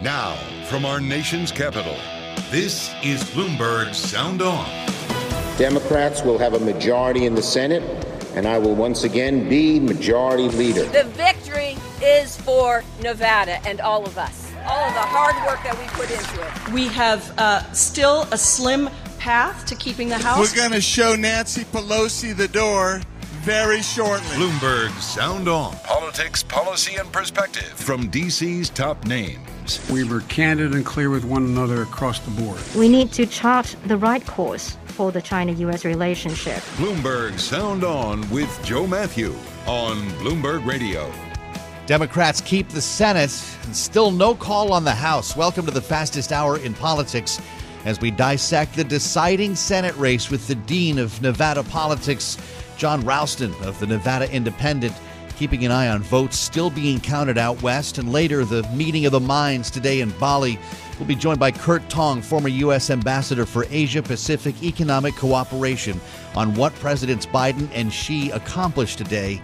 Now, from our nation's capital, this is Bloomberg Sound On. Democrats will have a majority in the Senate, and I will once again be majority leader. The victory is for Nevada and all of us, all of the hard work that we put into it. We have uh, still a slim path to keeping the House. We're going to show Nancy Pelosi the door very shortly. Bloomberg Sound On. Politics, policy, and perspective from DC's top names. We were candid and clear with one another across the board. We need to chart the right course for the China US relationship. Bloomberg Sound On with Joe Matthew on Bloomberg Radio. Democrats keep the Senate and still no call on the House. Welcome to the fastest hour in politics as we dissect the deciding Senate race with the Dean of Nevada politics, Jon Ralston of the Nevada Independent keeping an eye on votes still being counted out west. And later, the meeting of the minds today in Bali. We'll be joined by Kurt Tong, former U.S. Ambassador for Asia Pacific Economic Cooperation, on what Presidents Biden and Xi accomplished today,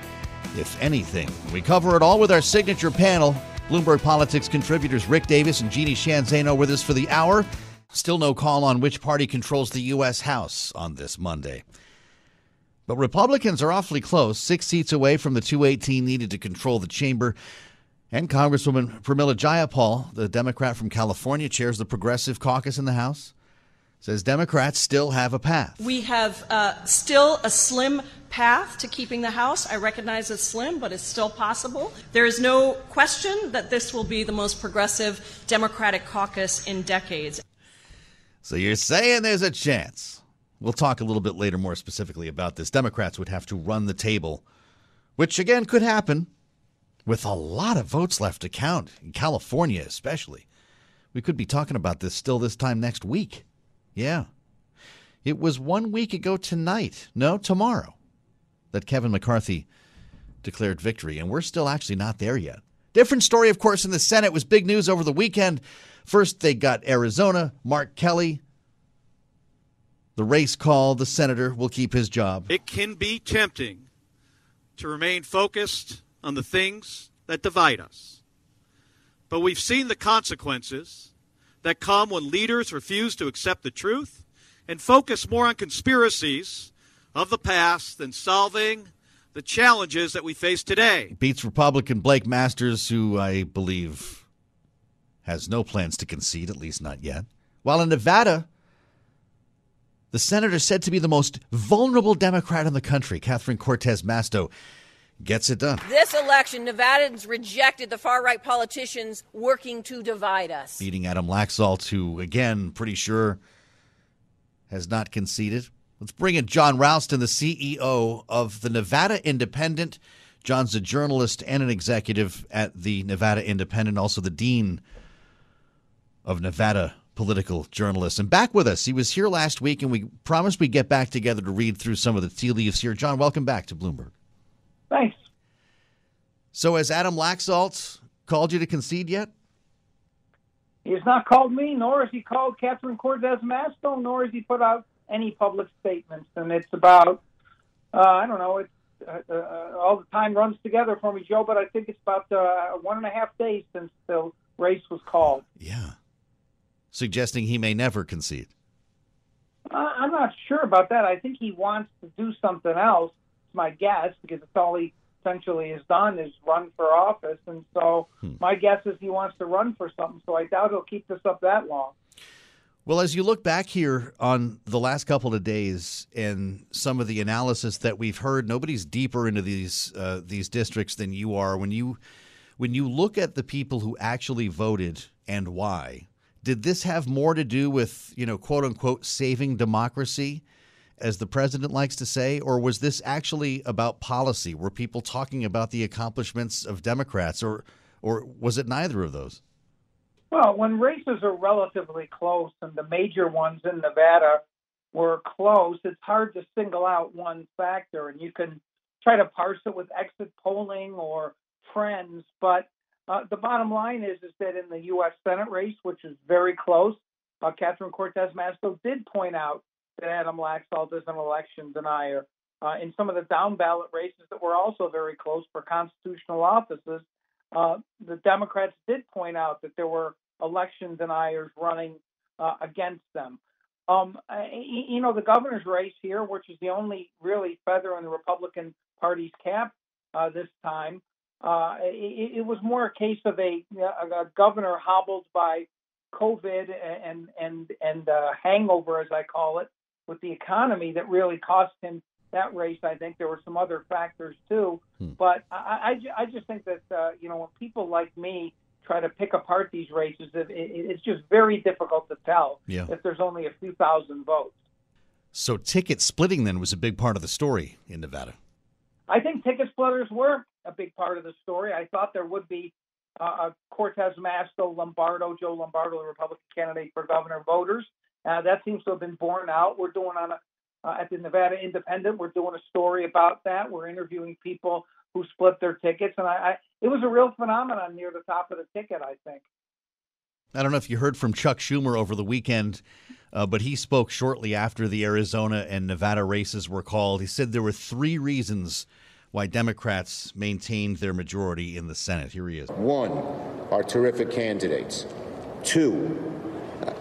if anything. We cover it all with our signature panel. Bloomberg Politics contributors Rick Davis and Jeannie Sheehan Zaino with us for the hour. Still no call on which party controls the U.S. House on this Monday. But Republicans are awfully close, six seats away from the 218 needed to control the chamber. And Congresswoman Pramila Jayapal, the Democrat from California, chairs the Progressive Caucus in the House, says Democrats still have a path. We have uh, still a slim path to keeping the House. I recognize it's slim, but it's still possible. There is no question that this will be the most progressive Democratic caucus in decades. So you're saying there's a chance? We'll talk a little bit later more specifically about this. Democrats would have to run the table, which again could happen with a lot of votes left to count, in California especially. We could be talking about this still this time next week. Yeah. It was one week ago tonight, no, tomorrow, that Kevin McCarthy declared victory, and we're still actually not there yet. Different story, of course, in the Senate was big news over the weekend. First, they got Arizona, Mark Kelly, the race call, the senator will keep his job. It can be tempting to remain focused on the things that divide us. But we've seen the consequences that come when leaders refuse to accept the truth and focus more on conspiracies of the past than solving the challenges that we face today. Beats Republican Blake Masters, who I believe has no plans to concede, at least not yet. While in Nevada, the senator said to be the most vulnerable Democrat in the country, Catherine Cortez Masto, gets it done. This election, Nevadans rejected the far right politicians working to divide us. Beating Adam Laxalt, who, again, pretty sure has not conceded. Let's bring in Jon Ralston, the CEO of the Nevada Independent. John's a journalist and an executive at the Nevada Independent, also the dean of Nevada political journalist, and back with us. He was here last week, and we promised we'd get back together to read through some of the tea leaves here. John, welcome back to Bloomberg. Thanks. So, has Adam Laxalt called you to concede yet? He has not called me, nor has he called Catherine Cortez Masto, nor has he put out any public statements. And it's about, uh, I don't know, it's, uh, uh, all the time runs together for me, Joe, but I think it's about uh, one and a half days since the race was called. Yeah suggesting he may never concede? I'm not sure about that. I think he wants to do something else. It's my guess because it's all he essentially has done is run for office, and so hmm. my guess is he wants to run for something. So I doubt he'll keep this up that long. Well, as you look back here on the last couple of days and some of the analysis that we've heard, nobody's deeper into these uh, these districts than you are. When you when you look at the people who actually voted and why, did this have more to do with, you know, quote unquote, saving democracy, as the president likes to say, or was this actually about policy? Were people talking about the accomplishments of Democrats, or, or was it neither of those? Well, when races are relatively close and the major ones in Nevada were close, it's hard to single out one factor, and you can try to parse it with exit polling or trends. But uh, the bottom line is is that in the U.S. Senate race, which is very close, uh, Catherine Cortez Masto did point out that Adam Laxalt is an election denier. Uh, in some of the down ballot races that were also very close for constitutional offices, uh, the Democrats did point out that there were election deniers running uh, against them. Um, you know, the governor's race here, which is the only really feather in the Republican Party's cap uh, this time, uh, it, it, was more a case of a, a, governor hobbled by COVID and and and uh, hangover, as I call it, with the economy that really cost him that race. I think there were some other factors too, hmm. but I, I, I, just think that uh, you know when people like me try to pick apart these races, it, it, it's just very difficult to tell yeah. if there's only a few thousand votes. So ticket splitting then was a big part of the story in Nevada. I think ticket splitters were a big part of the story. I thought there would be uh, Cortez Masto, Lombardo, Joe Lombardo, the Republican candidate for governor voters. Uh, that seems to have been borne out. We're doing on a, uh, at the Nevada Independent, we're doing a story about that. We're interviewing people who split their tickets, and I, I it was a real phenomenon near the top of the ticket. I think. I don't know if you heard from Chuck Schumer over the weekend, uh, but he spoke shortly after the Arizona and Nevada races were called. He said there were three reasons why Democrats maintained their majority in the Senate. Here he is. One, our terrific candidates. Two,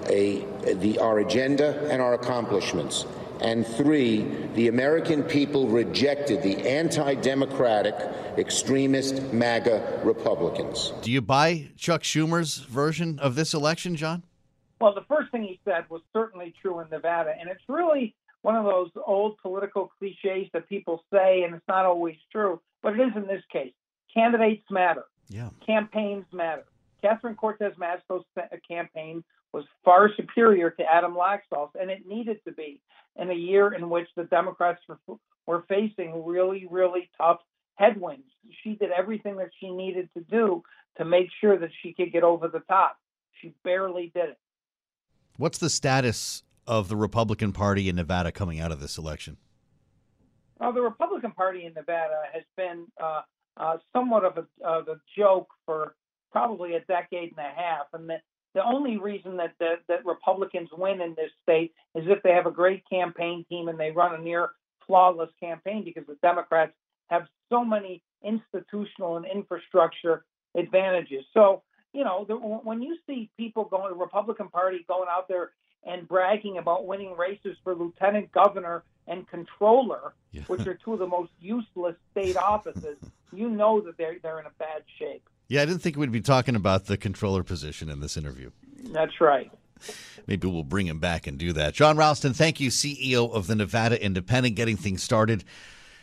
a, the, our agenda and our accomplishments. And three, the American people rejected the anti democratic, extremist MAGA Republicans. Do you buy Chuck Schumer's version of this election, John? Well, the first thing he said was certainly true in Nevada. And it's really one of those old political cliches that people say, and it's not always true, but it is in this case. Candidates matter. Yeah. Campaigns matter. Catherine Cortez Masto's uh, campaign was far superior to Adam Laxalt's, and it needed to be in a year in which the Democrats were, were facing really, really tough headwinds. She did everything that she needed to do to make sure that she could get over the top. She barely did it. What's the status of the Republican Party in Nevada coming out of this election? Well, the Republican Party in Nevada has been uh, uh, somewhat of a, of a, joke for probably a decade and a half, and the, the only reason that, that that Republicans win in this state is if they have a great campaign team and they run a near flawless campaign because the Democrats have so many institutional and infrastructure advantages. So, you know, the, when you see people going, the Republican Party going out there and bragging about winning races for lieutenant governor and controller, yeah. which are two of the most useless state offices, you know that they're they're in a bad shape. Yeah, I didn't think we'd be talking about the controller position in this interview. That's right. Maybe we'll bring him back and do that. Jon Ralston, thank you, CEO of the Nevada Independent, getting things started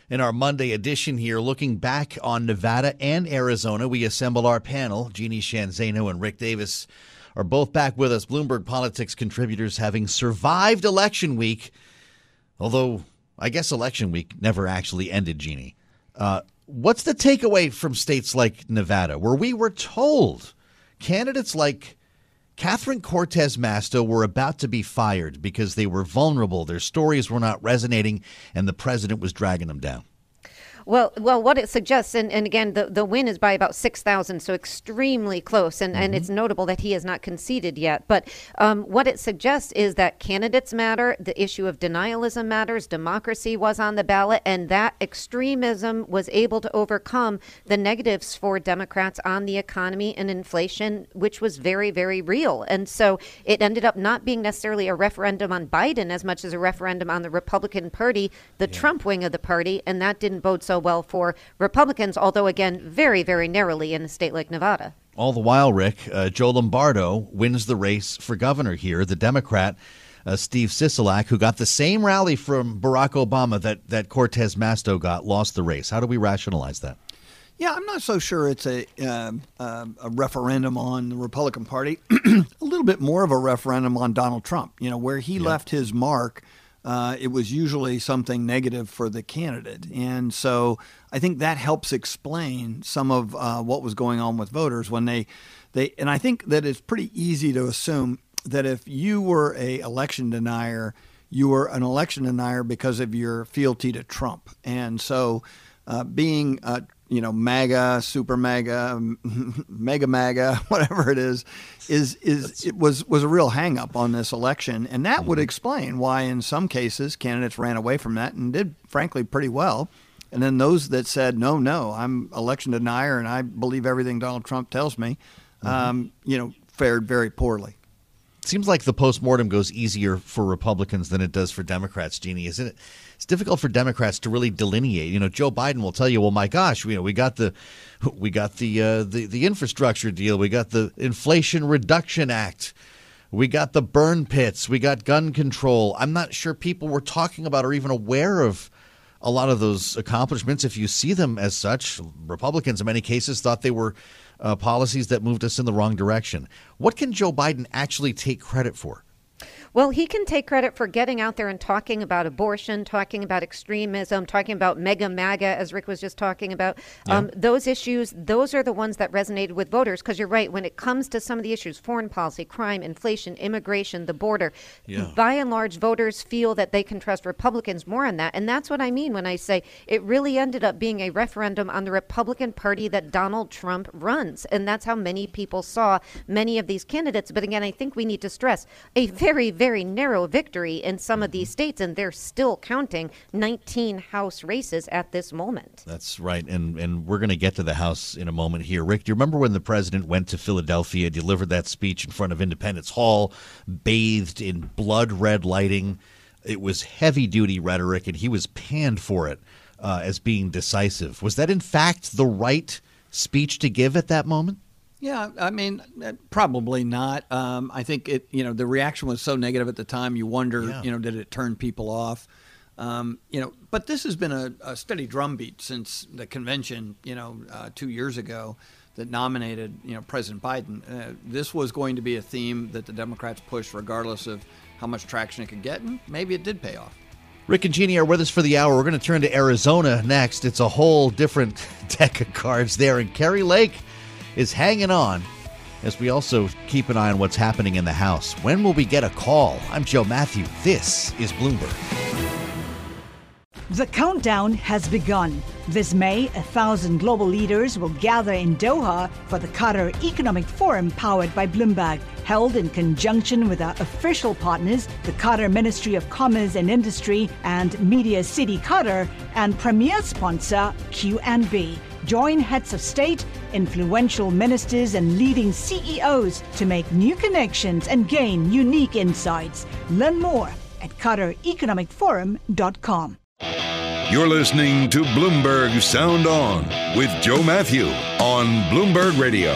in our Monday edition here. Looking back on Nevada and Arizona, we assemble our panel. Jeannie Sheehan Zaino and Rick Davis are both back with us. Bloomberg Politics contributors having survived election week, although I guess election week never actually ended, Jeannie. Uh, what's the takeaway from states like Nevada, where we were told candidates like Catherine Cortez Masto were about to be fired because they were vulnerable, their stories were not resonating, and the president was dragging them down? Well, well, what it suggests, and, and again, the, the win is by about 6,000, so extremely close. And, mm-hmm. and it's notable that he has not conceded yet. But um, what it suggests is that candidates matter, the issue of denialism matters, democracy was on the ballot, and that extremism was able to overcome the negatives for Democrats on the economy and inflation, which was very, very real. And so it ended up not being necessarily a referendum on Biden as much as a referendum on the Republican Party, the yeah. Trump wing of the party, and that didn't bode so so well for Republicans, although, again, very, very narrowly in a state like Nevada. All the while, Rick, uh, Joe Lombardo wins the race for governor here, the Democrat. Uh, Steve Sisolak, who got the same rally from Barack Obama that, that Cortez Masto got, lost the race. How do we rationalize that? Yeah, I'm not so sure it's a uh, uh, a referendum on the Republican Party. a little bit more of a referendum on Donald Trump. You know, where he yeah. left his mark uh, it was usually something negative for the candidate. And so I think that helps explain some of uh, what was going on with voters when they, they, and I think that it's pretty easy to assume that if you were a election denier, you were an election denier because of your fealty to Trump. And so uh, being you know, MAGA, super MAGA, mega MAGA, whatever it is, is is it was was a real hangup on this election, and that mm-hmm. would explain why, in some cases, candidates ran away from that and did, frankly, pretty well. And then those that said, "No, no, I'm election denier, and I believe everything Donald Trump tells me," mm-hmm. um, you know, fared very poorly. It Seems like the postmortem goes easier for Republicans than it does for Democrats, Jeannie, isn't it? It's difficult for Democrats to really delineate. You know, Joe Biden will tell you, "Well, my gosh, you know, we got the, we got the uh, the the infrastructure deal, we got the Inflation Reduction Act." We got the burn pits. We got gun control. I'm not sure people were talking about or even aware of a lot of those accomplishments. If you see them as such, Republicans in many cases thought they were uh, policies that moved us in the wrong direction. What can Joe Biden actually take credit for? Well, he can take credit for getting out there and talking about abortion, talking about extremism, talking about mega MAGA, as Rick was just talking about. Yeah. Um, those issues, those are the ones that resonated with voters. Because you're right, when it comes to some of the issues foreign policy, crime, inflation, immigration, the border yeah. by and large, voters feel that they can trust Republicans more on that. And that's what I mean when I say it really ended up being a referendum on the Republican Party that Donald Trump runs. And that's how many people saw many of these candidates. But again, I think we need to stress a very, very narrow victory in some of these mm-hmm. states, and they're still counting 19 House races at this moment. That's right, and and we're going to get to the House in a moment here. Rick, do you remember when the president went to Philadelphia, delivered that speech in front of Independence Hall, bathed in blood red lighting? It was heavy duty rhetoric, and he was panned for it uh, as being decisive. Was that in fact the right speech to give at that moment? Yeah, I mean, uh, probably not. Um, I think it. You know, the reaction was so negative at the time. You wonder, yeah. you know, did it turn people off? Um, you know, but this has been a, a, steady drumbeat since the convention. You know, uh, two years ago, that nominated you know President Biden. Uh, this was going to be a theme that the Democrats pushed, regardless of how much traction it could get, and maybe it did pay off. Rick and Jeannie are with us for the hour. We're going to turn to Arizona next. It's a whole different deck of cards there, and Kari Lake is hanging on as we also keep an eye on what's happening in the House. When will we get a call? I'm Joe Matthew. This is Bloomberg. The countdown has begun. This May, a thousand global leaders will gather in Doha for the Qatar Economic Forum powered by Bloomberg, held in conjunction with our official partners, the Qatar Ministry of Commerce and Industry and Media City Qatar, and premier sponsor QNB. Join heads of state, influential ministers, and leading CEOs to make new connections and gain unique insights. Learn more at QatarEconomicForum.com. You're listening to Bloomberg Sound On with Joe Matthew on Bloomberg Radio.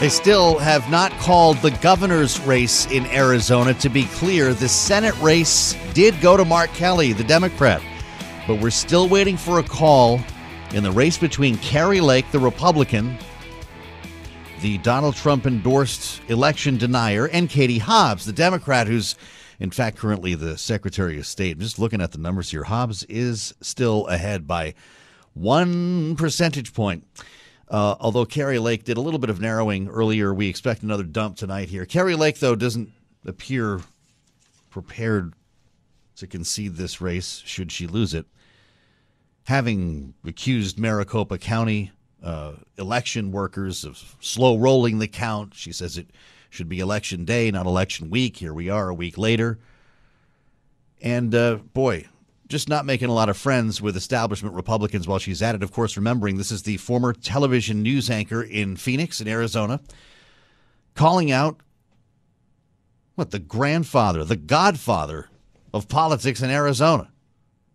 They still have not called the governor's race in Arizona. To be clear, the Senate race did go to Mark Kelly, the Democrat but we're still waiting for a call in the race between Kari Lake, the Republican, the Donald Trump endorsed election denier, and Katie Hobbs, the Democrat, who's in fact currently the Secretary of State. Just looking at the numbers here. Hobbs is still ahead by one percentage point. Uh, although Kari Lake did a little bit of narrowing earlier, we expect another dump tonight here. Kari Lake, though, doesn't appear prepared to concede this race should she lose it having accused Maricopa County uh, election workers of slow rolling the count. She says it should be election day, not election week. Here we are a week later. And uh, boy, just not making a lot of friends with establishment Republicans while she's at it. Of course, remembering this is the former television news anchor in Phoenix, in Arizona, calling out what the grandfather, the godfather of politics in Arizona.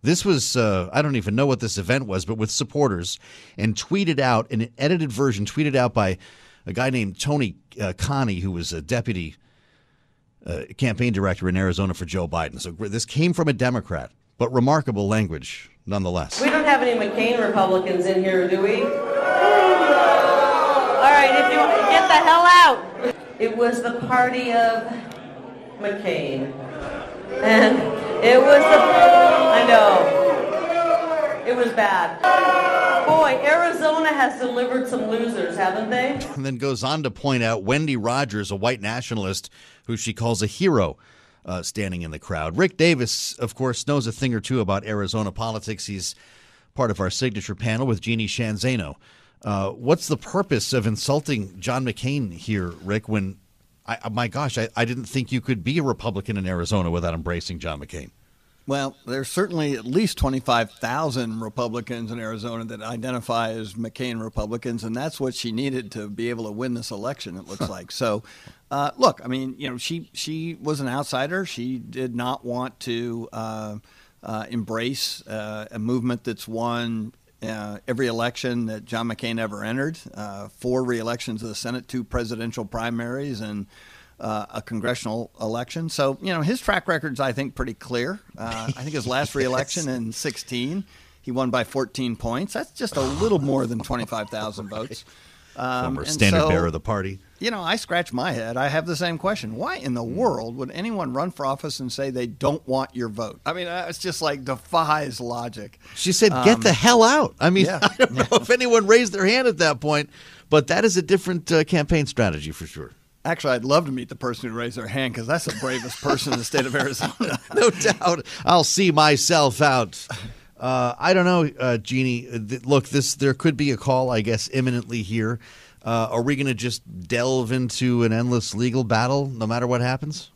This was, uh, I don't even know what this event was, but with supporters and tweeted out, an edited version tweeted out by a guy named Tony uh, Cani, who was a deputy uh, campaign director in Arizona for Joe Biden. So this came from a Democrat, but remarkable language nonetheless. We don't have any McCain Republicans in here, do we? All right, if you get the hell out. It was the party of McCain. And it was the, I know, it was bad. Boy, Arizona has delivered some losers, haven't they? And then goes on to point out Wendy Rogers, a white nationalist who she calls a hero. Uh, standing in the crowd. Rick Davis, of course, knows a thing or two about Arizona politics. He's part of our signature panel with Jeannie Sheehan Zaino. Uh, what's the purpose of insulting John McCain here, Rick? When, I, my gosh, I, I didn't think you could be a Republican in Arizona without embracing John McCain. Well, there's certainly at least 25,000 Republicans in Arizona that identify as McCain Republicans, and that's what she needed to be able to win this election. It looks like. So, uh, look, I mean, you know, she she was an outsider. She did not want to uh, uh, embrace uh, a movement that's won. Uh, every election that John McCain ever entered, uh, four re-elections of the Senate, two presidential primaries, and uh, a congressional election. So, you know, his track record's, I think, pretty clear. Uh, I think his last re-election in 16, he won by 14 points. That's just a little more than 25,000 right. votes. Um, Former standard so, bearer of the party. You know, I scratch my head. I have the same question. Why in the world would anyone run for office and say they don't want your vote? I mean, uh, it's just like defies logic. She said, "Get um, the hell out." I mean, yeah, I don't know if anyone raised their hand at that point, but that is a different uh, campaign strategy for sure. Actually, I'd love to meet the person who raised their hand because that's the bravest person in the state of Arizona. no doubt. I'll see myself out. Uh, I don't know, uh, Jeannie. Th- look, this there could be a call, I guess, imminently here. Uh, are we going to just delve into an endless legal battle no matter what happens?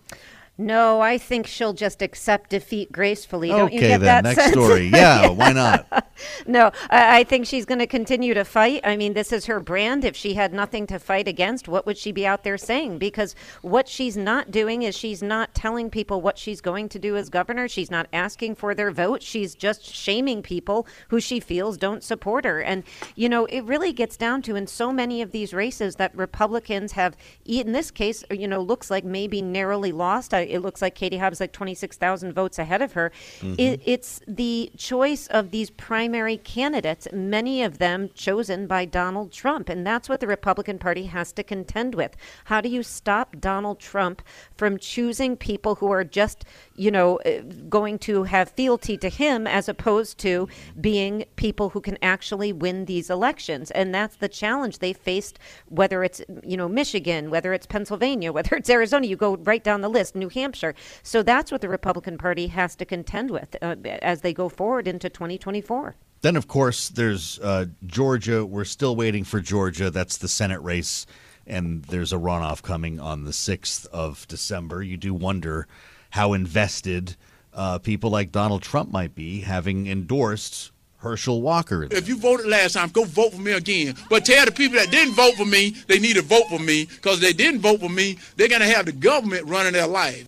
No, I think she'll just accept defeat gracefully. Don't okay, you get then. that Next sense? story. Yeah, why not? no, I, I think she's going to continue to fight. I mean, this is her brand. If she had nothing to fight against, what would she be out there saying? Because what she's not doing is she's not telling people what she's going to do as governor. She's not asking for their vote. She's just shaming people who she feels don't support her. And, you know, it really gets down to in so many of these races that Republicans have, in this case, you know, looks like maybe narrowly lost. I, it looks like Katie Hobbs like 26,000 votes ahead of her. Mm-hmm. It, it's the choice of these primary candidates, many of them chosen by Donald Trump. And that's what the Republican Party has to contend with. How do you stop Donald Trump from choosing people who are just, you know, uh, going to have fealty to him as opposed to being people who can actually win these elections? And that's the challenge they faced, whether it's, you know, Michigan, whether it's Pennsylvania, whether it's Arizona, you go right down the list, New Hampshire. So that's what the Republican Party has to contend with uh, as they go forward into 2024. Then, of course, there's uh, Georgia. We're still waiting for Georgia. That's the Senate race, and there's a runoff coming on the 6th of December. You do wonder how invested uh, people like Donald Trump might be, having endorsed Herschel Walker. If you voted last time, go vote for me again. But tell the people that didn't vote for me, they need to vote for me because they didn't vote for me, they're going to have the government running their life.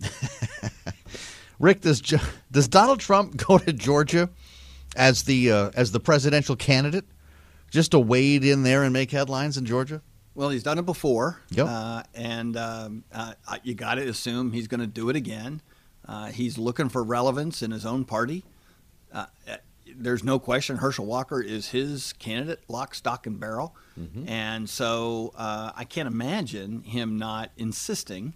Rick, does does Donald Trump go to Georgia as the uh, as the presidential candidate, just to wade in there and make headlines in Georgia? Well, he's done it before, yep. Uh, and um, uh, you got to assume he's going to do it again. Uh, he's looking for relevance in his own party. Uh, there's no question Herschel Walker is his candidate, lock, stock, and barrel. Mm-hmm. And so uh, I can't imagine him not insisting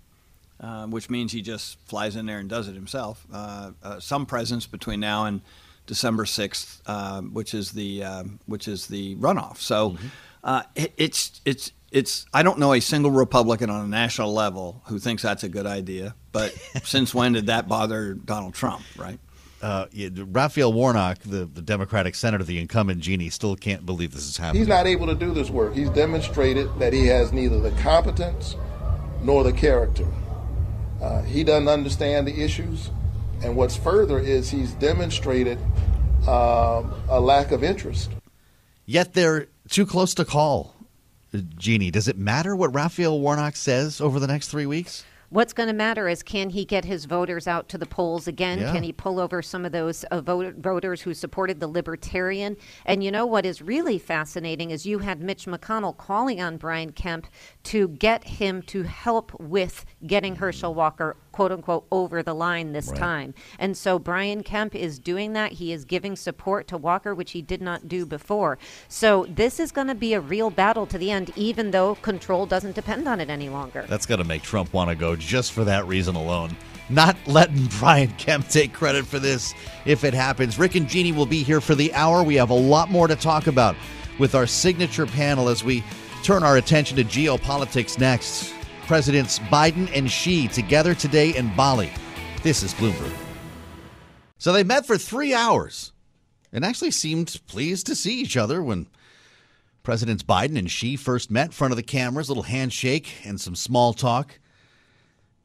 uh, which means he just flies in there and does it himself. Uh, uh, some presence between now and December sixth, um, which is the um, which is the runoff. So mm-hmm. Uh, it, it's it's it's I don't know a single Republican on a national level who thinks that's a good idea. But since when did that bother Donald Trump? Right. Uh, Raphael Warnock, the, the Democratic senator, the incumbent Jeannie, still can't believe this is happening. He's not able to do this work. He's demonstrated that he has neither the competence nor the character uh, he doesn't understand the issues. And what's further is he's demonstrated uh, a lack of interest. Yet they're too close to call. Jeannie, does it matter what Raphael Warnock says over the next three weeks? What's going to matter is can he get his voters out to the polls again? Yeah. Can he pull over some of those uh, vote- voters who supported the Libertarian? And you know what is really fascinating is you had Mitch McConnell calling on Brian Kemp to get him to help with getting Herschel Walker quote unquote over the line this right. time. And so Brian Kemp is doing that. He is giving support to Walker, which he did not do before. So this is going to be a real battle to the end, even though control doesn't depend on it any longer. That's going to make Trump want to go just for that reason alone. not letting Brian Kemp take credit for this if it happens. Rick and Jeannie will be here for the hour. We have a lot more to talk about with our signature panel as we turn our attention to geopolitics next. Presidents Biden and Xi together today in Bali. This is Bloomberg. So they met for three hours and actually seemed pleased to see each other when Presidents Biden and Xi first met in front of the cameras, a little handshake and some small talk,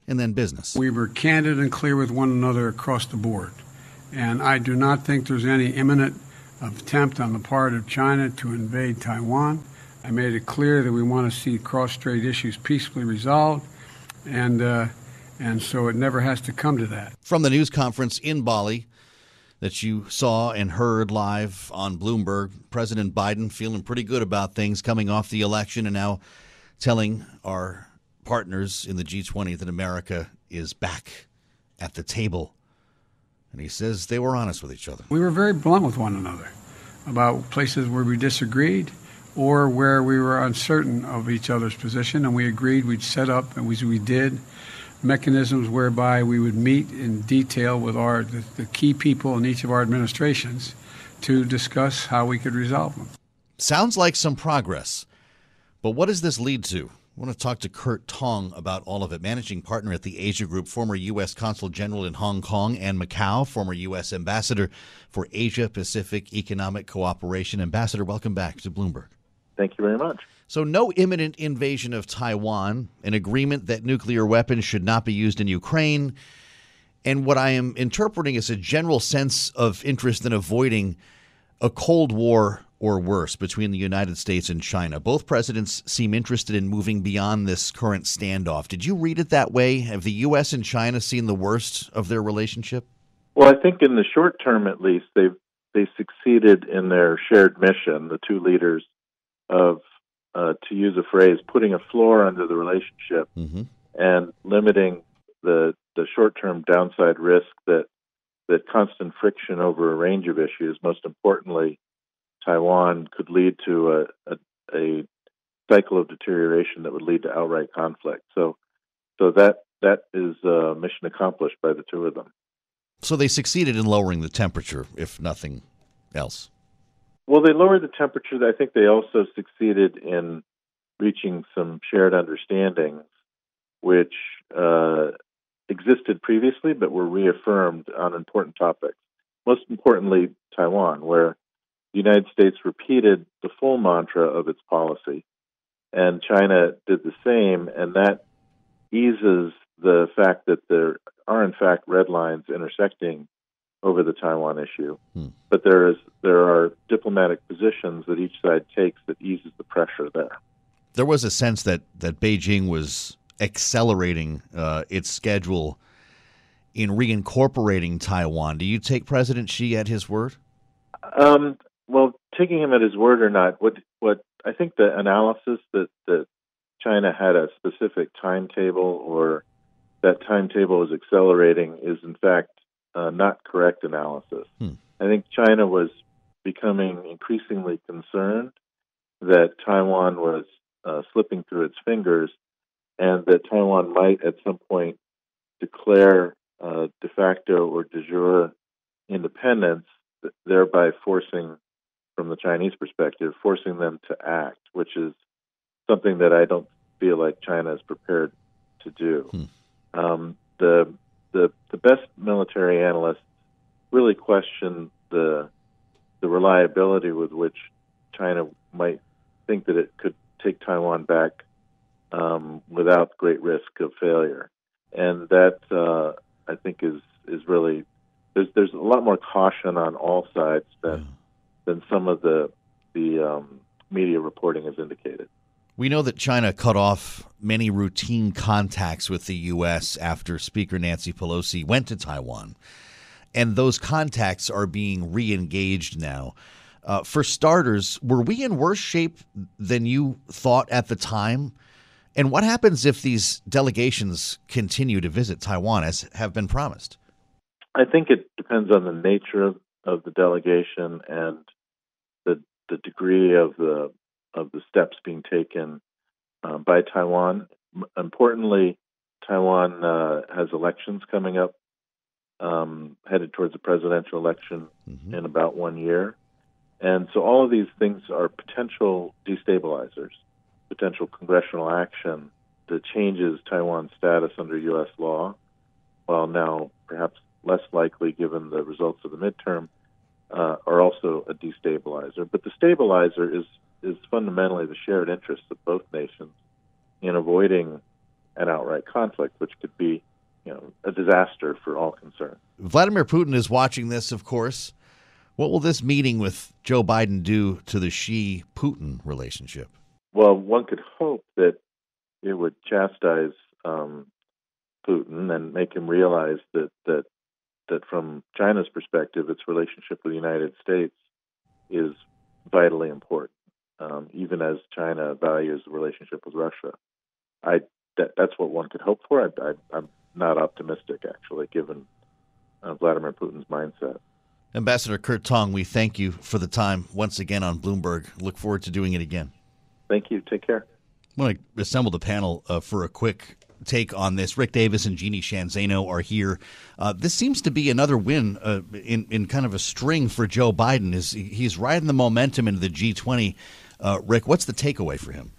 and then business. We were candid and clear with one another across the board. And I do not think there's any imminent attempt on the part of China to invade Taiwan. I made it clear that we want to see cross-strait issues peacefully resolved, and uh, and so it never has to come to that. From the news conference in Bali that you saw and heard live on Bloomberg, President Biden feeling pretty good about things coming off the election and now telling our partners in the G20 that America is back at the table. And he says they were honest with each other. We were very blunt with one another about places where we disagreed or where we were uncertain of each other's position, and we agreed we'd set up, and we, we did, mechanisms whereby we would meet in detail with our the, the key people in each of our administrations to discuss how we could resolve them. Sounds like some progress. But what does this lead to? I want to talk to Kurt Tong about all of it, managing partner at the Asia Group, former U.S. Consul General in Hong Kong and Macau, former U.S. Ambassador for Asia Pacific Economic Cooperation. Ambassador, welcome back to Bloomberg. Thank you very much. So, no imminent invasion of Taiwan, an agreement that nuclear weapons should not be used in Ukraine, and what I am interpreting is a general sense of interest in avoiding a Cold War or worse between the United States and China. Both presidents seem interested in moving beyond this current standoff. Did you read it that way? Have the U.S. and China seen the worst of their relationship? Well, I think in the short term, at least, they've they succeeded in their shared mission. The two leaders of, uh, to use a phrase, putting a floor under the relationship mm-hmm. and limiting the the short term downside risk that that constant friction over a range of issues, most importantly, Taiwan, could lead to a, a, a cycle of deterioration that would lead to outright conflict. So, so that that is uh, mission accomplished by the two of them. So they succeeded in lowering the temperature, if nothing else. Well, they lowered the temperature. I think they also succeeded in reaching some shared understandings, which uh, existed previously but were reaffirmed on important topics. Most importantly, Taiwan, where the United States repeated the full mantra of its policy, and China did the same, and that eases the fact that there are, in fact, red lines intersecting over the Taiwan issue. Hmm. But there is there are diplomatic positions that each side takes that eases the pressure there. There was a sense that that Beijing was accelerating uh, its schedule in reincorporating Taiwan. Do you take President Xi at his word? Um, well, taking him at his word or not, what what I think the analysis that that China had a specific timetable or that timetable is accelerating is in fact uh, not correct analysis. Hmm. I think China was becoming increasingly concerned that Taiwan was uh, slipping through its fingers and that Taiwan might at some point declare uh, de facto or de jure independence, thereby forcing, from the Chinese perspective, forcing them to act, which is something that I don't feel like China is prepared to do. Hmm. Um, the the the best military analysts really question the the reliability with which China might think that it could take Taiwan back um, without great risk of failure, and that uh, I think is is really there's there's a lot more caution on all sides than than some of the the um, media reporting has indicated. We know that China cut off many routine contacts with the U.S. after Speaker Nancy Pelosi went to Taiwan. And those contacts are being re engaged now. Uh, for starters, were we in worse shape than you thought at the time? And what happens if these delegations continue to visit Taiwan as have been promised? I think it depends on the nature of, of the delegation and the the degree of the of the steps being taken uh, by Taiwan. Importantly, Taiwan uh, has elections coming up, um, headed towards a presidential election Mm-hmm. in about one year. And so all of these things are potential destabilizers, potential congressional action that changes Taiwan's status under U.S. law, while now perhaps less likely given the results of the midterm, uh, are also a destabilizer. But the stabilizer is, is fundamentally the shared interests of both nations in avoiding an outright conflict, which could be you know, a disaster for all concerned. Vladimir Putin is watching this, of course. What will this meeting with Joe Biden do to the Xi Putin relationship? Well, one could hope that it would chastise um, Putin and make him realize that, that that from China's perspective, its relationship with the United States is vitally important, um, even as China values the relationship with Russia. I that, that's what one could hope for. I, I, I'm not optimistic, actually, given uh, Vladimir Putin's mindset. Ambassador Kurt Tong, we thank you for the time once again on Bloomberg. Look forward to doing it again. Thank you. Take care. I want to assemble the panel uh, for a quick take on this. Rick Davis and Jeannie Sheehan Zaino are here. Uh, this seems to be another win uh, in in kind of a string for Joe Biden. Is he's riding the momentum into the G20? Uh, Rick, what's the takeaway for him?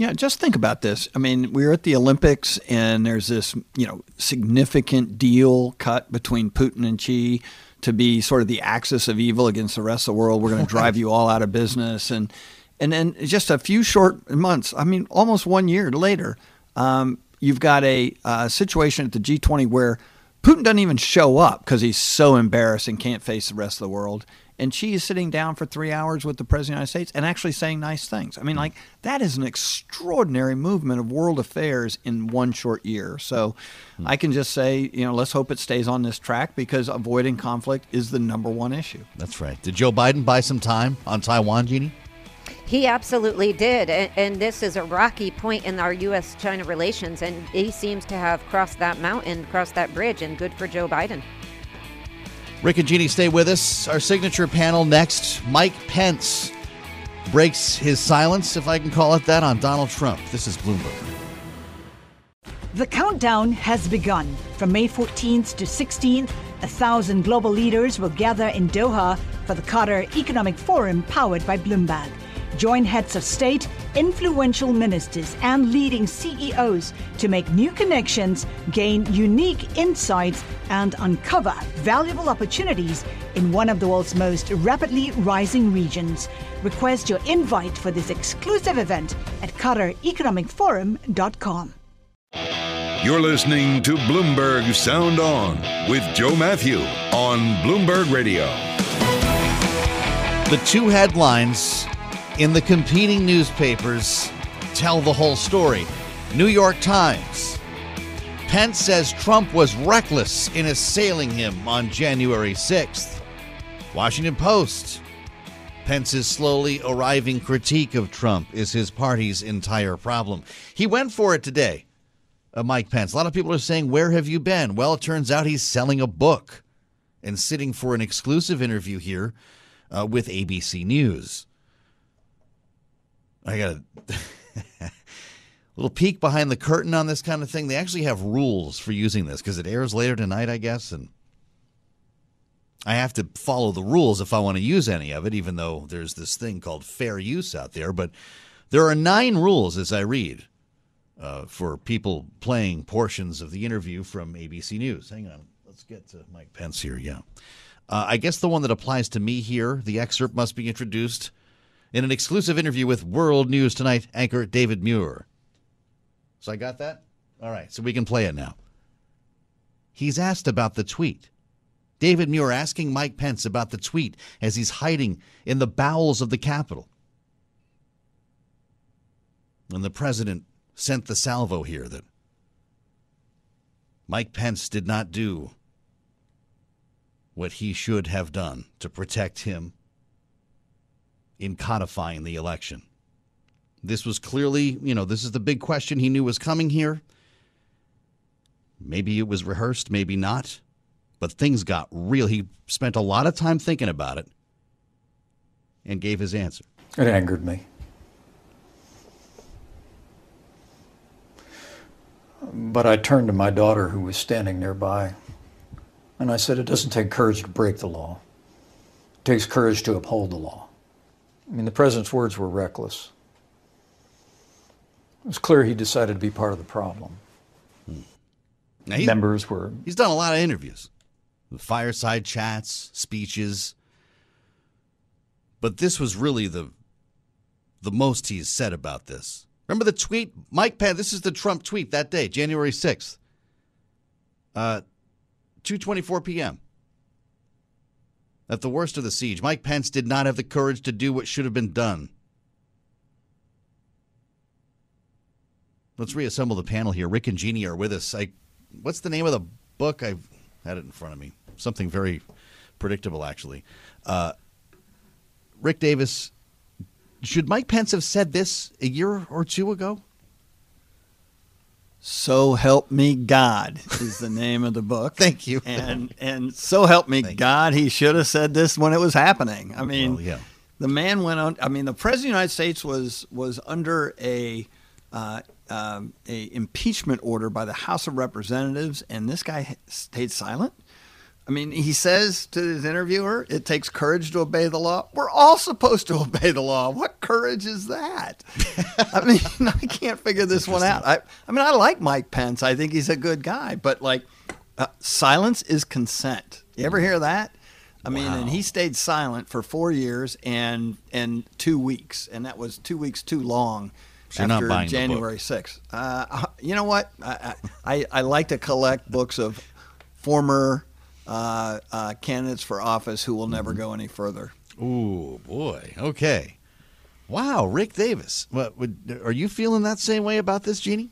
Yeah, just think about this. I mean, we're at the Olympics, and there's this, you know, significant deal cut between Putin and Xi to be sort of the axis of evil against the rest of the world. We're going to drive you all out of business, and and then just a few short months. I mean, almost one year later, um, you've got a uh, situation at the G20 where Putin doesn't even show up because he's so embarrassed and can't face the rest of the world. And Xi is sitting down for three hours with the President of the United States and actually saying nice things. I mean, like, that is an extraordinary movement of world affairs in one short year. So I can just say, you know, let's hope it stays on this track because avoiding conflict is the number one issue. That's right. Did Joe Biden buy some time on Taiwan, Jeannie? He absolutely did. And, and this is a rocky point in our U.S. China relations. And he seems to have crossed that mountain, crossed that bridge, and good for Joe Biden. Rick and Jeannie, stay with us. Our signature panel next. Mike Pence breaks his silence, if I can call it that, on Donald Trump. This is Bloomberg. The countdown has begun. From May 14th to 16th, a thousand global leaders will gather in Doha for the Qatar Economic Forum powered by Bloomberg. Join heads of state, influential ministers, and leading CEOs to make new connections, gain unique insights, and uncover valuable opportunities in one of the world's most rapidly rising regions. Request your invite for this exclusive event at QatarEconomicForum.com. You're listening to Bloomberg Sound On with Joe Matthew on Bloomberg Radio. The two headlines in the competing newspapers tell the whole story. New York Times. Pence says Trump was reckless in assailing him on January 6th. Washington Post. Pence's slowly arriving critique of Trump is his party's entire problem. He went for it today. Uh, Mike Pence. A lot of people are saying, Where have you been? Well, it turns out he's selling a book and sitting for an exclusive interview here uh, with ABC News. I got a little peek behind the curtain on this kind of thing. They actually have rules for using this because it airs later tonight, I guess, and I have to follow the rules if I want to use any of it, even though there's this thing called fair use out there. But there are nine rules as I read uh, for people playing portions of the interview from ABC News. Hang on. Let's get to Mike Pence here. Yeah. Uh, I guess the one that applies to me here, the excerpt must be introduced in an exclusive interview with World News Tonight anchor David Muir. So I got that? All right, so we can play it now. He's asked about the tweet. David Muir asking Mike Pence about the tweet as he's hiding in the bowels of the Capitol. And the president sent the salvo here that Mike Pence did not do what he should have done to protect him in codifying the election. This was clearly, you know, this is the big question he knew was coming here. Maybe it was rehearsed, maybe not. But things got real. He spent a lot of time thinking about it and gave his answer. It angered me. But I turned to my daughter, who was standing nearby, and I said, It doesn't take courage to break the law, it takes courage to uphold the law. I mean, the president's words were reckless. It was clear he decided to be part of the problem. Now, he's- Members were He's done a lot of interviews, fireside chats, speeches. But this was really the the most he's said about this. Remember the tweet, Mike Pence. This is the Trump tweet that day, January sixth, uh, two twenty four p.m. At the worst of the siege, Mike Pence did not have the courage to do what should have been done. Let's reassemble the panel here. Rick and Jeannie are with us. I, what's the name of the book? I've had it in front of me. Something very predictable, actually. Uh, Rick Davis, should Mike Pence have said this a year or two ago? So help me God is the name of the book. Thank you. And and so help me God, he should have said this when it was happening. I mean, Well, yeah. the man went on. I mean, the president of the United States was was under a uh, um, a impeachment order by the House of Representatives, and this guy stayed silent. I mean, he says to his interviewer, "It takes courage to obey the law." We're all supposed to obey the law. What courage is that? I mean, I can't figure this one out. I, I mean, I like Mike Pence. I think he's a good guy, but like, uh, silence is consent. You ever hear that? I mean, and he stayed silent for four years and and two weeks, and that was two weeks too long. So after. January sixth. Uh, you know what? I, I I like to collect books of former uh, uh, candidates for office who will never go any further. Ooh, boy. Okay. Wow, Rick Davis. What, would, are you feeling that same way about this, Jeannie?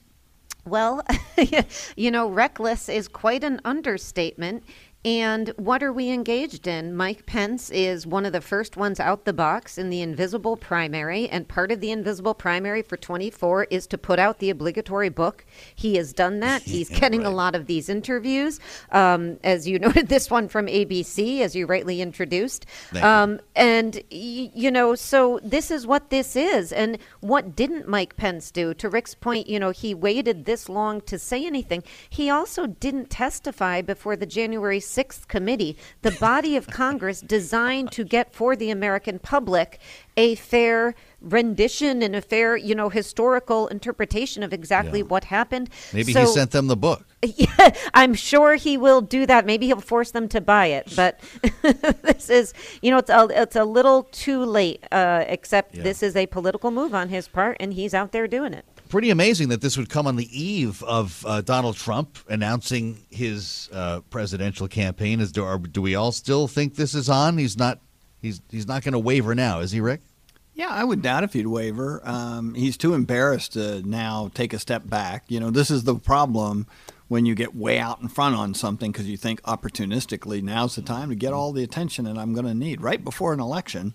Well, you know, reckless is quite an understatement. And what are we engaged in? Mike Pence is one of the first ones out the box in the invisible primary. And part of the invisible primary for 24 is to put out the obligatory book. He has done that. He's getting a lot of these interviews. Um, as you noted, this one from ABC, as you rightly introduced. Um, and, y- you know, so this is what this is. And what didn't Mike Pence do? To Rick's point, you know, he waited this long to say anything. He also didn't testify before the January 6th committee, the body of Congress designed to get for the American public a fair rendition and a fair, you know, historical interpretation of exactly what happened. Maybe So- he sent them the book. yeah, I'm sure he will do that. Maybe he'll force them to buy it. But this is, you know, it's a, it's a little too late. Uh, except Yeah. this is a political move on his part, and he's out there doing it. Pretty amazing that this would come on the eve of uh, Donald Trump announcing his uh, presidential campaign. Is do, are, do we all still think this is on? He's not. He's he's not going to waver now, is he, Rick? Yeah, I would doubt if he'd waver. Um, he's too embarrassed to now take a step back. You know, this is the problem when you get way out in front on something because you think opportunistically now's the time to get all the attention that I'm going to need right before an election,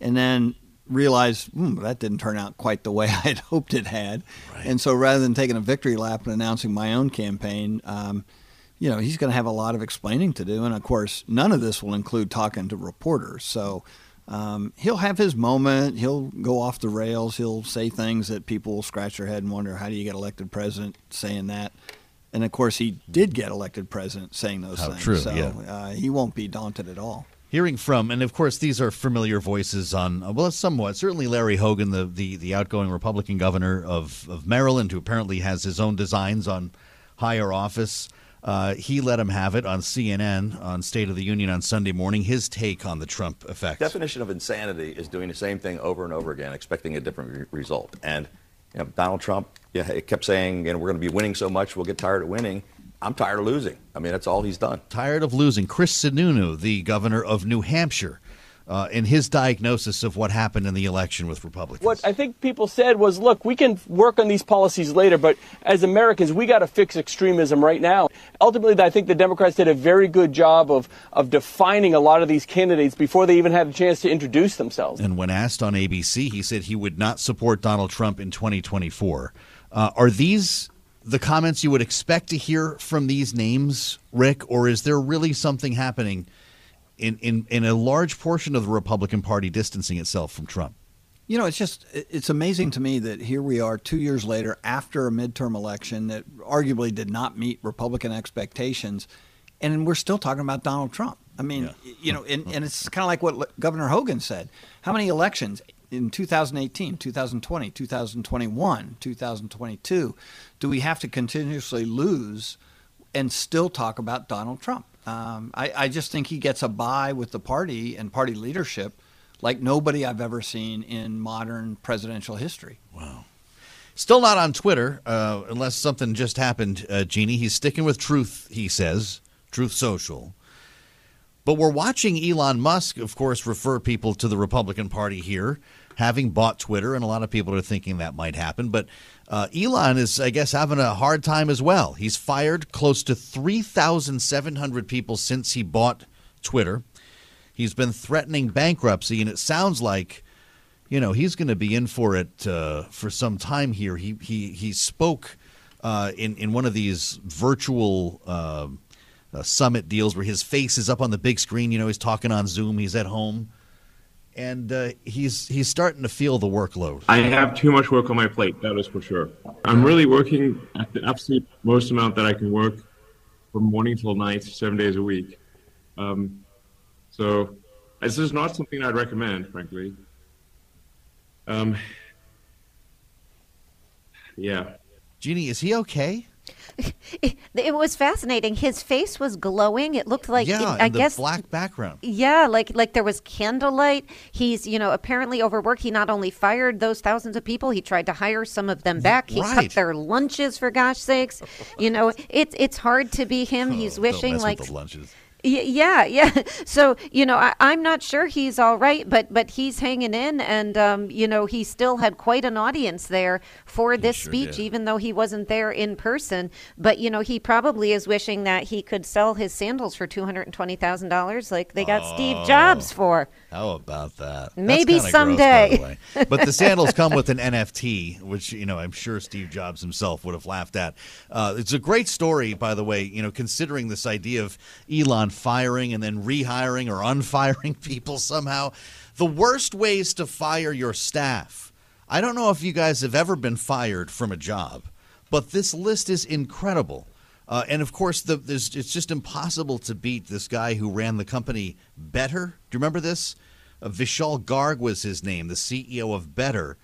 and then realize hmm, that didn't turn out quite the way I had hoped it had. And so rather than taking a victory lap and announcing my own campaign, um, you know, he's going to have a lot of explaining to do. And of course, none of this will include talking to reporters. So um, he'll have his moment. He'll go off the rails. He'll say things that people will scratch their head and wonder, how do you get elected president saying that? And of course, he did get elected president saying those How things. true, so yeah. uh, he won't be daunted at all. Hearing from, and of course, these are familiar voices on, well, somewhat. Certainly Larry Hogan, the, the, the outgoing Republican governor of, of Maryland, who apparently has his own designs on higher office. Uh, he let him have it on CNN on State of the Union on Sunday morning, his take on the Trump effect. Definition of insanity is doing the same thing over and over again, expecting a different re- result. And you know, Donald Trump, yeah, kept saying, you know, we're going to be winning so much, we'll get tired of winning. I'm tired of losing. I mean, that's all he's done. Tired of losing. Chris Sununu, the governor of New Hampshire, uh, in his diagnosis of what happened in the election with Republicans. What I think people said was, look, we can work on these policies later, but as Americans, we got to fix extremism right now. Ultimately, I think the Democrats did a very good job of, of defining a lot of these candidates before they even had a chance to introduce themselves. And when asked on ABC, he said he would not support Donald Trump in 2024. Uh, are these the comments you would expect to hear from these names, Rick, or is there really something happening in, in, in a large portion of the Republican Party distancing itself from Trump? You know, it's just it's amazing to me that here we are 2 years later after a midterm election that arguably did not meet Republican expectations and we're still talking about Donald Trump. I mean, yeah. you know, and, and it's kind of like what Governor Hogan said. How many elections in 2018, 2020, 2021, 2022 do we have to continuously lose and still talk about Donald Trump? Um, I, I just think he gets a bye with the party and party leadership like nobody I've ever seen in modern presidential history. Wow. Still not on Twitter, uh, unless something just happened, uh, Jeannie. He's sticking with truth, he says, Truth Social. But we're watching Elon Musk, of course, refer people to the Republican Party here, having bought Twitter, and a lot of people are thinking that might happen. But uh, Elon is, I guess, having a hard time as well. He's fired close to 3,700 people since he bought Twitter. He's been threatening bankruptcy, and it sounds like, you know, he's going to be in for it uh, for some time here. He he he spoke uh, in in one of these virtual uh, uh, summit deals where his face is up on the big screen. You know, he's talking on Zoom. He's at home, and uh, he's he's starting to feel the workload. I have too much work on my plate. That is for sure. I'm really working at the absolute most amount that I can work from morning till night, seven days a week. Um, so this is not something I'd recommend, frankly. Um, yeah. Jeannie, is he okay? It, was fascinating. His face was glowing. It looked like yeah, it, I guess black background. Yeah, like like there was candlelight. He's you know apparently overworked. He not only fired those thousands of people, he tried to hire some of them back. He right. cut their lunches for gosh sakes. You know, it's it's hard to be him. Oh, He's wishing like lunches yeah, yeah. So you know, I, am not sure he's all right, but but he's hanging in, and um, you know, he still had quite an audience there for this sure speech, did. even though he wasn't there in person. But you know, he probably is wishing that he could sell his sandals for two hundred and twenty thousand dollars, like they got oh, Steve Jobs for. How about that? Maybe someday. Gross, the but the sandals come with an NFT, which you know I'm sure Steve Jobs himself would have laughed at. Uh, it's a great story, by the way. You know, considering this idea of Elon firing and then rehiring or unfiring people somehow. The worst ways to fire your staff. I don't know if you guys have ever been fired from a job, but this list is incredible. Uh, and of course, the, it's just impossible to beat this guy who ran the company Better. Do you remember this? Uh, Vishal Garg was his name, the CEO of Better.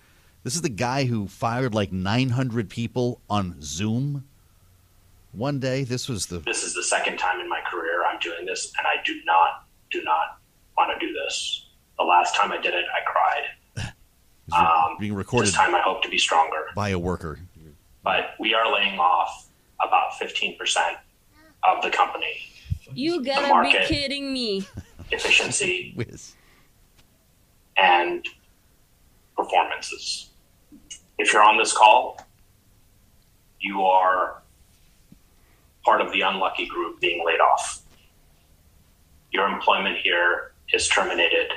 This is the guy who fired like 900 people on Zoom. One day, this was the. This is the second time in my career doing this, and I do not, do not want to do this. The last time I did it, I cried. Um, being recorded. This time, I hope to be stronger. By a worker. But we are laying off about 15% of the company. You gotta be kidding me. Efficiency and performances. If you're on this call, you are part of the unlucky group being laid off. Your employment here is terminated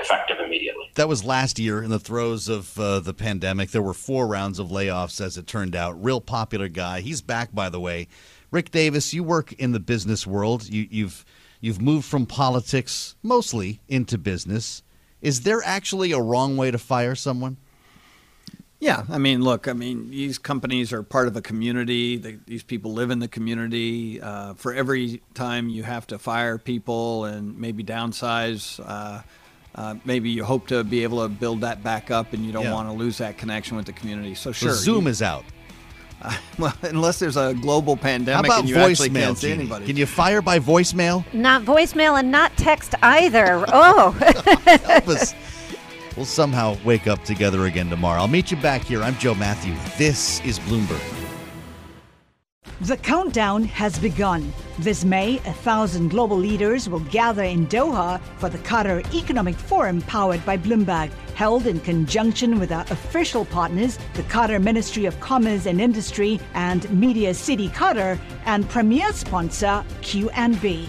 effective immediately. That was last year in the throes of uh, the pandemic. There were four rounds of layoffs, as it turned out. Real popular guy. He's back, by the way. Rick Davis, you work in the business world. You, you've you've moved from politics mostly into business. Is there actually a wrong way to fire someone? Yeah, I mean, look, I mean, these companies are part of a community. They, these people live in the community. Uh, for every time you have to fire people and maybe downsize, uh, uh, maybe you hope to be able to build that back up, and you don't yeah. want to lose that connection with the community. So sure, Zoom you, is out. well, unless there's a global pandemic How about and you voicemail, actually can't see anybody. Can you fire by voicemail? Not voicemail and not text either. Oh, help us. We'll somehow wake up together again tomorrow. I'll meet you back here. I'm Joe Mathieu. This is Bloomberg. The countdown has begun. This May, a thousand global leaders will gather in Doha for the Qatar Economic Forum powered by Bloomberg, held in conjunction with our official partners, the Qatar Ministry of Commerce and Industry and Media City Qatar, and premier sponsor QNB.